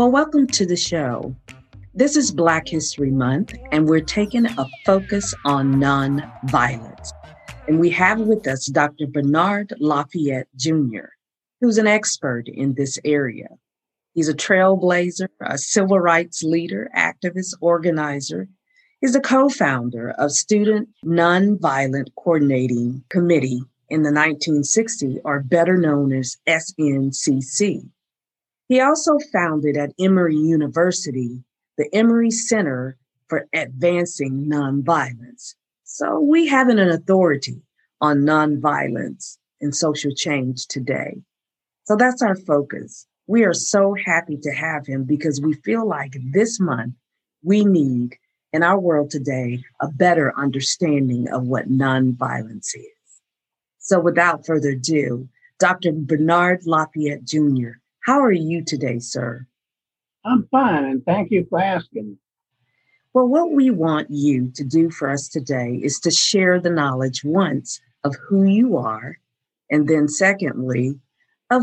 Well, welcome to the show. This is Black History Month, and we're taking a focus on nonviolence. And we have with us Dr. Bernard Lafayette Jr., who's an expert in this area. He's a trailblazer, a civil rights leader, activist, organizer. He's a co founder of Student Nonviolent Coordinating Committee in the 1960s, or better known as SNCC. He also founded at Emory University the Emory Center for Advancing Nonviolence. So we have an authority on nonviolence and social change today. So that's our focus. We are so happy to have him because we feel like this month we need in our world today a better understanding of what nonviolence is. So without further ado, Dr. Bernard Lafayette Jr., how are you today, sir? I'm fine, and thank you for asking. Well, what we want you to do for us today is to share the knowledge once of who you are, and then secondly, of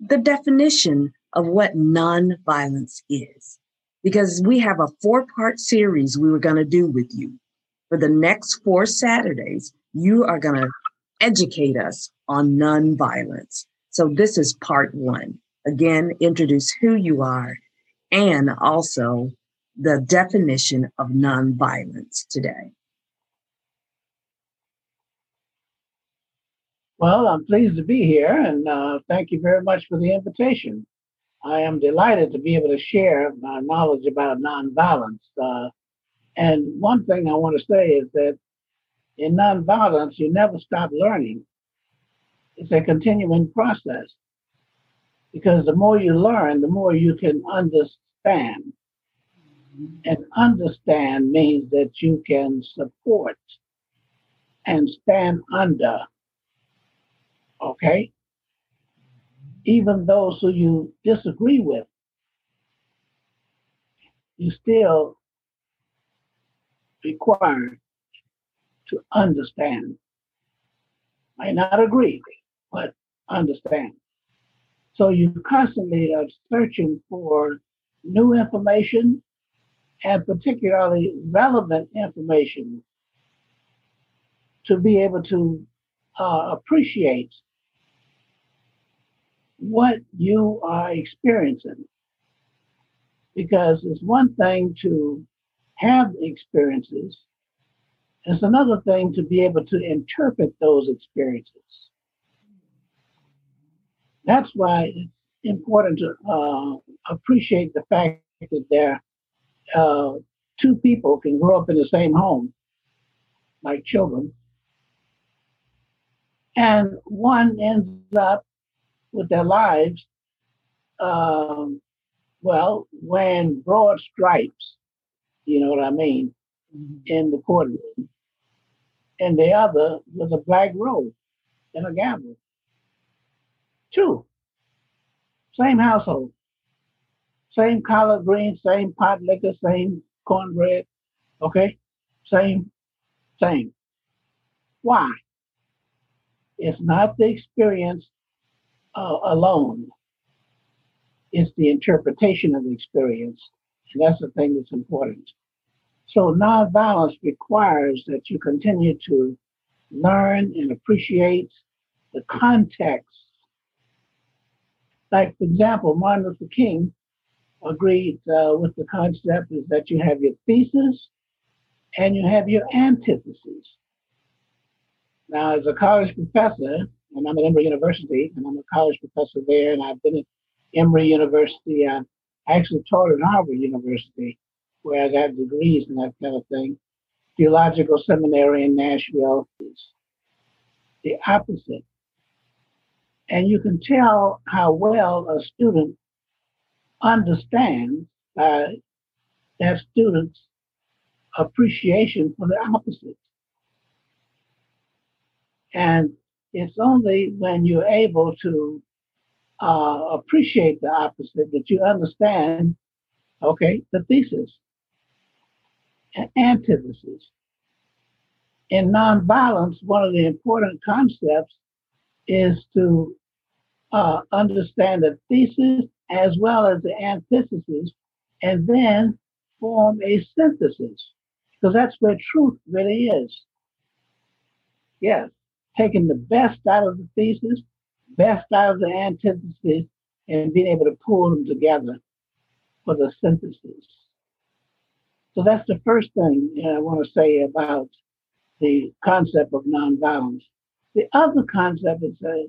the definition of what nonviolence is. Because we have a four part series we were going to do with you. For the next four Saturdays, you are going to educate us on nonviolence. So this is part one. Again, introduce who you are and also the definition of nonviolence today. Well, I'm pleased to be here and uh, thank you very much for the invitation. I am delighted to be able to share my knowledge about nonviolence. Uh, and one thing I want to say is that in nonviolence, you never stop learning. It's a continuing process because the more you learn, the more you can understand. And understand means that you can support and stand under okay? Even those who you disagree with, you still required to understand. Might not agree, but understand. So you constantly are searching for new information and particularly relevant information to be able to uh, appreciate what you are experiencing. Because it's one thing to have experiences, it's another thing to be able to interpret those experiences. That's why it's important to uh, appreciate the fact that there uh, two people can grow up in the same home, like children, and one ends up with their lives, um, well, wearing broad stripes, you know what I mean, mm-hmm. in the courtroom, and the other was a black robe and a gavel. Two, same household, same collard greens, same pot liquor, same cornbread, okay, same, same. Why? It's not the experience uh, alone. It's the interpretation of the experience. And that's the thing that's important. So nonviolence requires that you continue to learn and appreciate the context. Like, for example, Martin Luther King agreed uh, with the concept is that you have your thesis and you have your antithesis. Now, as a college professor, and I'm at Emory University, and I'm a college professor there, and I've been at Emory University. And I actually taught at Harvard University, where I got degrees and that kind of thing. Theological Seminary in Nashville is the opposite. And you can tell how well a student understands uh, that student's appreciation for the opposite. And it's only when you're able to uh, appreciate the opposite that you understand, okay, the thesis and antithesis. In nonviolence, one of the important concepts is to uh, understand the thesis as well as the antithesis, and then form a synthesis. Because that's where truth really is. Yes, taking the best out of the thesis, best out of the antithesis, and being able to pull them together for the synthesis. So that's the first thing I want to say about the concept of nonviolence. The other concept is that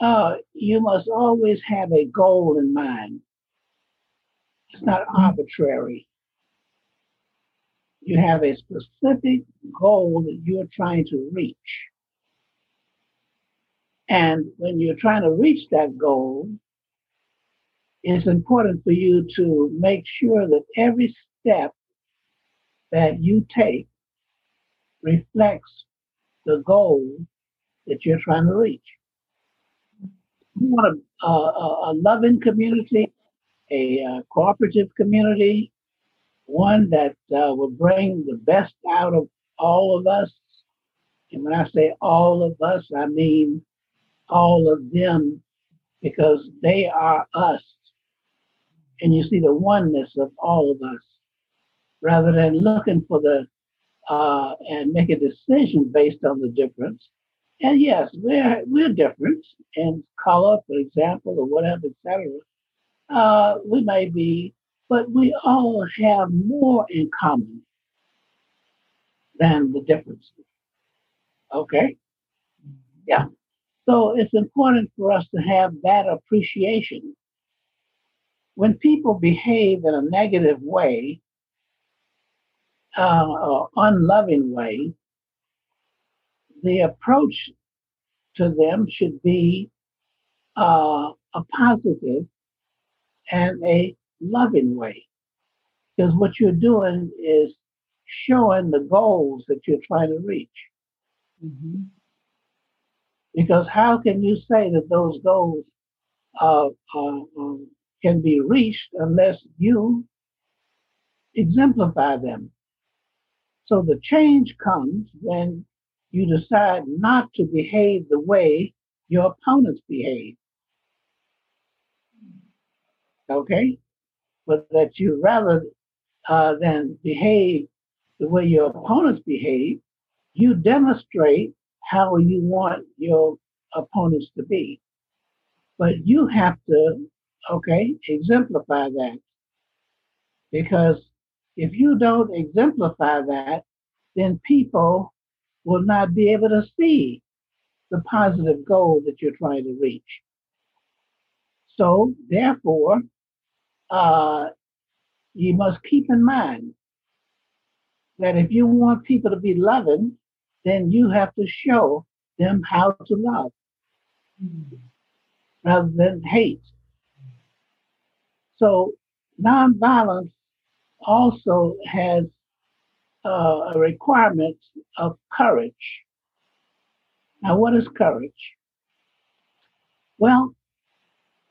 uh, you must always have a goal in mind. It's not arbitrary. You have a specific goal that you're trying to reach. And when you're trying to reach that goal, it's important for you to make sure that every step that you take reflects the goal that you're trying to reach. You want a, a, a loving community, a, a, cooperative community, one that uh, will bring the best out of all of us. And when I say all of us, I mean all of them because they are us. And you see the oneness of all of us rather than looking for the uh, and make a decision based on the difference. And yes, we're we're different in color, for example, or whatever, etc. Uh, we may be, but we all have more in common than the differences. Okay? Yeah. So it's important for us to have that appreciation. When people behave in a negative way, uh, or unloving way, the approach to them should be uh, a positive and a loving way. Because what you're doing is showing the goals that you're trying to reach. Mm-hmm. Because how can you say that those goals uh, uh, um, can be reached unless you exemplify them? So the change comes when you decide not to behave the way your opponents behave. Okay? But that you rather uh, than behave the way your opponents behave, you demonstrate how you want your opponents to be. But you have to, okay, exemplify that. Because if you don't exemplify that, then people will not be able to see the positive goal that you're trying to reach. So, therefore, uh, you must keep in mind that if you want people to be loving, then you have to show them how to love mm-hmm. rather than hate. So, nonviolence also has uh, a requirement of courage. Now, what is courage? Well,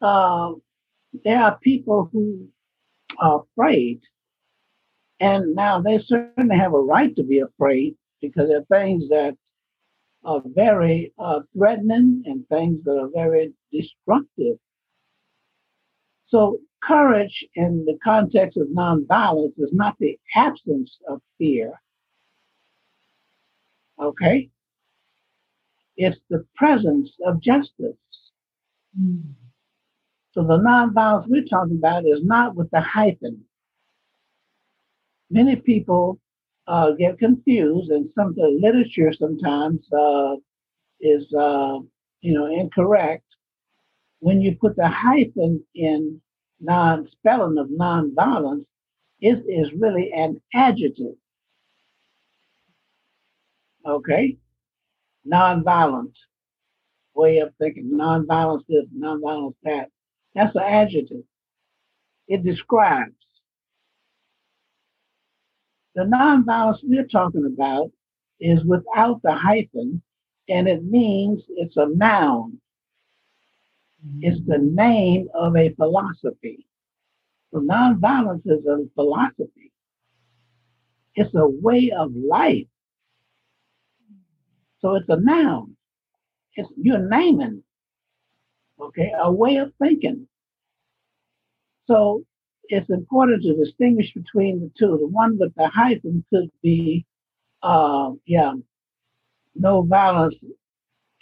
uh, there are people who are afraid, and now they certainly have a right to be afraid because there are things that are very uh, threatening and things that are very destructive. So courage in the context of nonviolence is not the absence of fear. Okay? It's the presence of justice. So the nonviolence we're talking about is not with the hyphen. Many people uh, get confused, and some of the literature sometimes uh, is, uh, you know, incorrect when you put the hyphen in non-spelling of nonviolence, it is really an adjective. Okay? Nonviolent way of thinking. Nonviolence this, nonviolence that. That's an adjective. It describes. The nonviolence we're talking about is without the hyphen, and it means it's a noun. It's the name of a philosophy. So nonviolence is a philosophy. It's a way of life. So it's a noun. It's you're naming. Okay, a way of thinking. So it's important to distinguish between the two. The one with the hyphen could be, uh, yeah, no violence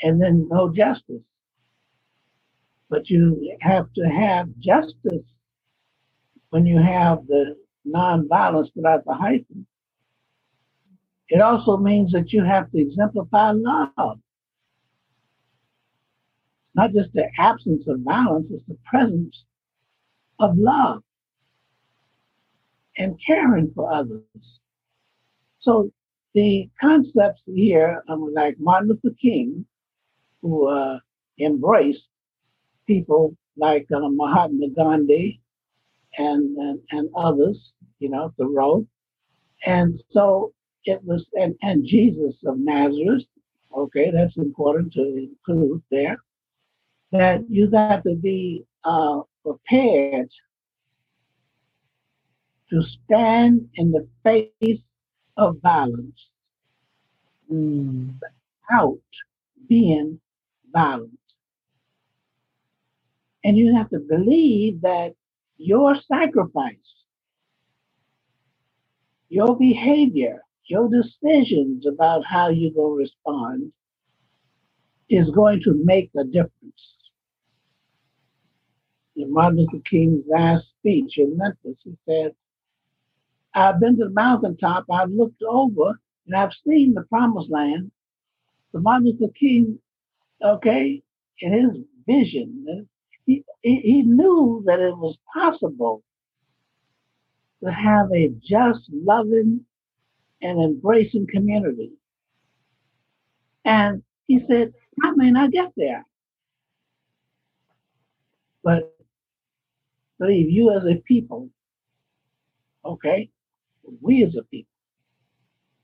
and then no justice. But you have to have justice when you have the nonviolence without the hyphen. It also means that you have to exemplify love. Not just the absence of violence, it's the presence of love and caring for others. So the concepts here, like Martin Luther King, who uh, embraced people like uh, Mahatma Gandhi and, and, and others, you know, Thoreau. And so it was, and, and Jesus of Nazareth, okay, that's important to include there, that you got to be uh, prepared to stand in the face of violence mm. without being violent. And you have to believe that your sacrifice, your behavior, your decisions about how you're going to respond is going to make a difference. In Martin Luther King's last speech in Memphis, he said, I've been to the mountaintop, I've looked over, and I've seen the promised land. But Martin Luther King, okay, in his vision, he, he knew that it was possible to have a just, loving, and embracing community. And he said, I may not get there. But believe you as a people, okay, we as a people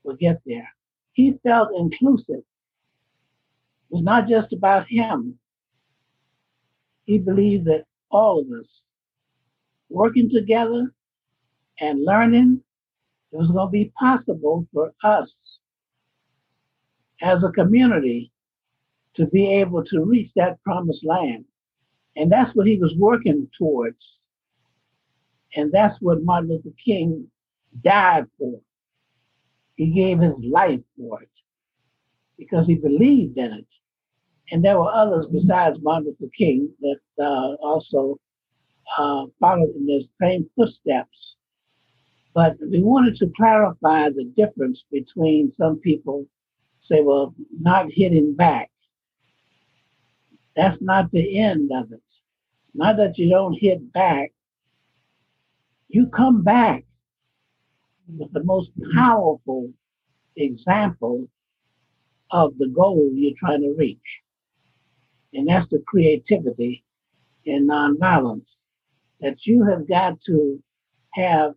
will get there. He felt inclusive. It was not just about him. He believed that all of us working together and learning, it was going to be possible for us as a community to be able to reach that promised land. And that's what he was working towards. And that's what Martin Luther King died for. He gave his life for it because he believed in it. And there were others besides Martin Luther King that uh, also uh, followed in his same footsteps. But we wanted to clarify the difference between some people say, well, not hitting back. That's not the end of it. Not that you don't hit back. You come back with the most powerful example of the goal you're trying to reach. And that's the creativity in nonviolence. That you have got to have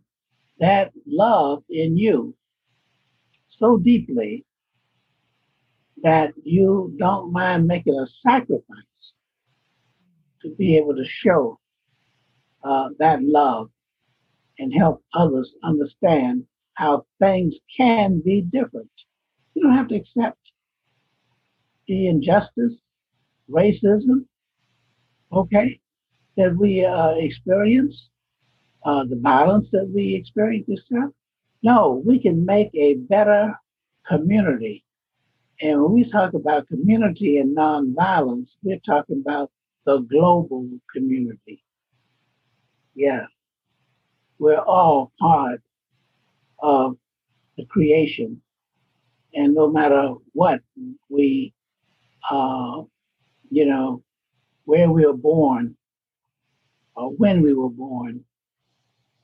that love in you so deeply that you don't mind making a sacrifice to be able to show uh, that love and help others understand how things can be different. You don't have to accept the injustice, racism, okay, that we uh, experience, uh, the violence that we experience itself. No, we can make a better community. And when we talk about community and nonviolence, we're talking about the global community. Yeah we're all part of the creation. And no matter what we, uh, you know, where we were born, or when we were born,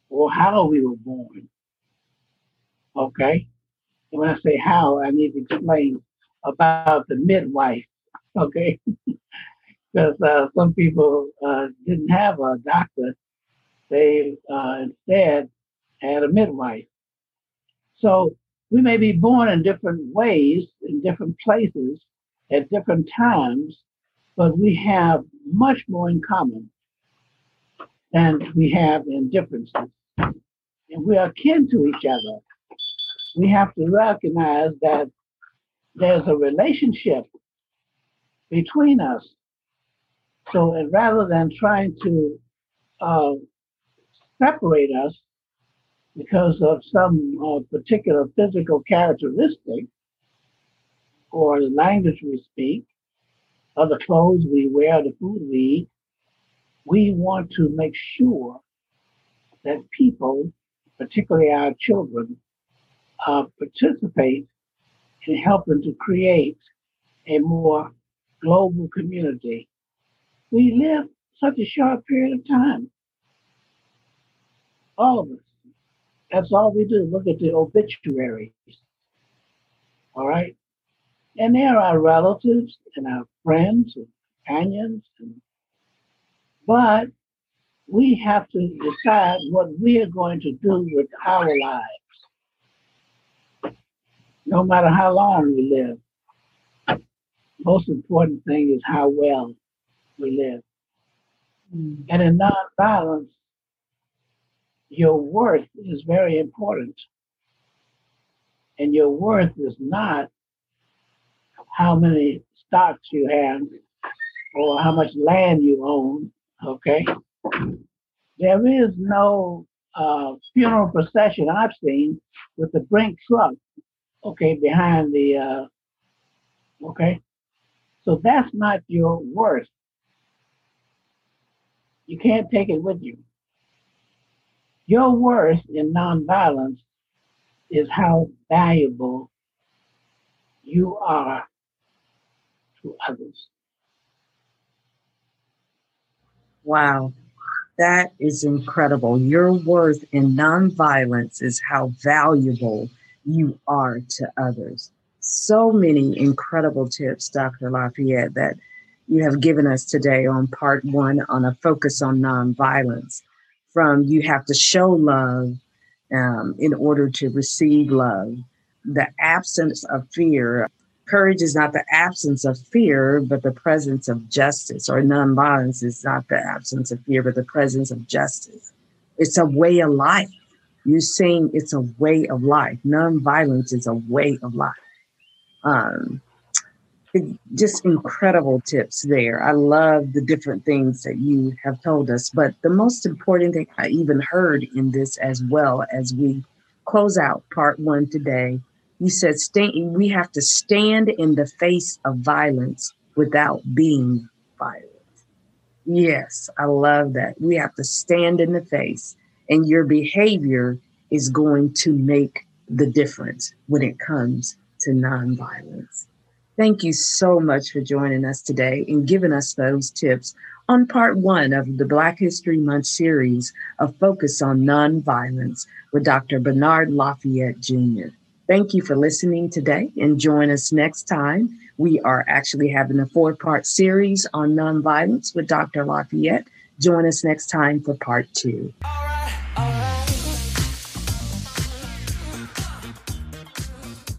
or how we were born. Okay? And when I say how, I need to explain about the midwife. Okay? Because uh, some people uh, didn't have a doctor they uh, instead had a midwife. So we may be born in different ways, in different places, at different times, but we have much more in common than we have in differences. And we are kin to each other. We have to recognize that there's a relationship between us. So rather than trying to uh, separate us because of some uh, particular physical characteristic or the language we speak, or the clothes we wear, the food we eat, we want to make sure that people, particularly our children, uh, participate in helping to create a more global community. We live such a short period of time. All of us. That's all we do. Look at the obituaries. All right? And they're our relatives and our friends and companions. And, but we have to decide what we are going to do with our lives, no matter how long we live. Most important thing is how well we live. Mm. And in nonviolence, your worth is very important. And your worth is not how many stocks you have or how much land you own, okay? There is no uh, funeral procession I've seen with the Brink truck, okay, behind the, uh, okay? So that's not your worth. You can't take it with you. Your worth in nonviolence is how valuable you are to others. Wow, that is incredible. Your worth in nonviolence is how valuable you are to others. So many incredible tips, Dr. Lafayette, that you have given us today on part one on a focus on nonviolence from you have to show love um, in order to receive love, the absence of fear. Courage is not the absence of fear, but the presence of justice, or nonviolence is not the absence of fear, but the presence of justice. It's a way of life. You're saying it's a way of life. Nonviolence is a way of life. Um, just incredible tips there. I love the different things that you have told us. But the most important thing I even heard in this, as well as we close out part one today, you said we have to stand in the face of violence without being violent. Yes, I love that. We have to stand in the face, and your behavior is going to make the difference when it comes to nonviolence. Thank you so much for joining us today and giving us those tips on part one of the Black History Month series of Focus on Nonviolence with Dr. Bernard Lafayette Jr. Thank you for listening today and join us next time. We are actually having a four part series on nonviolence with Dr. Lafayette. Join us next time for part two.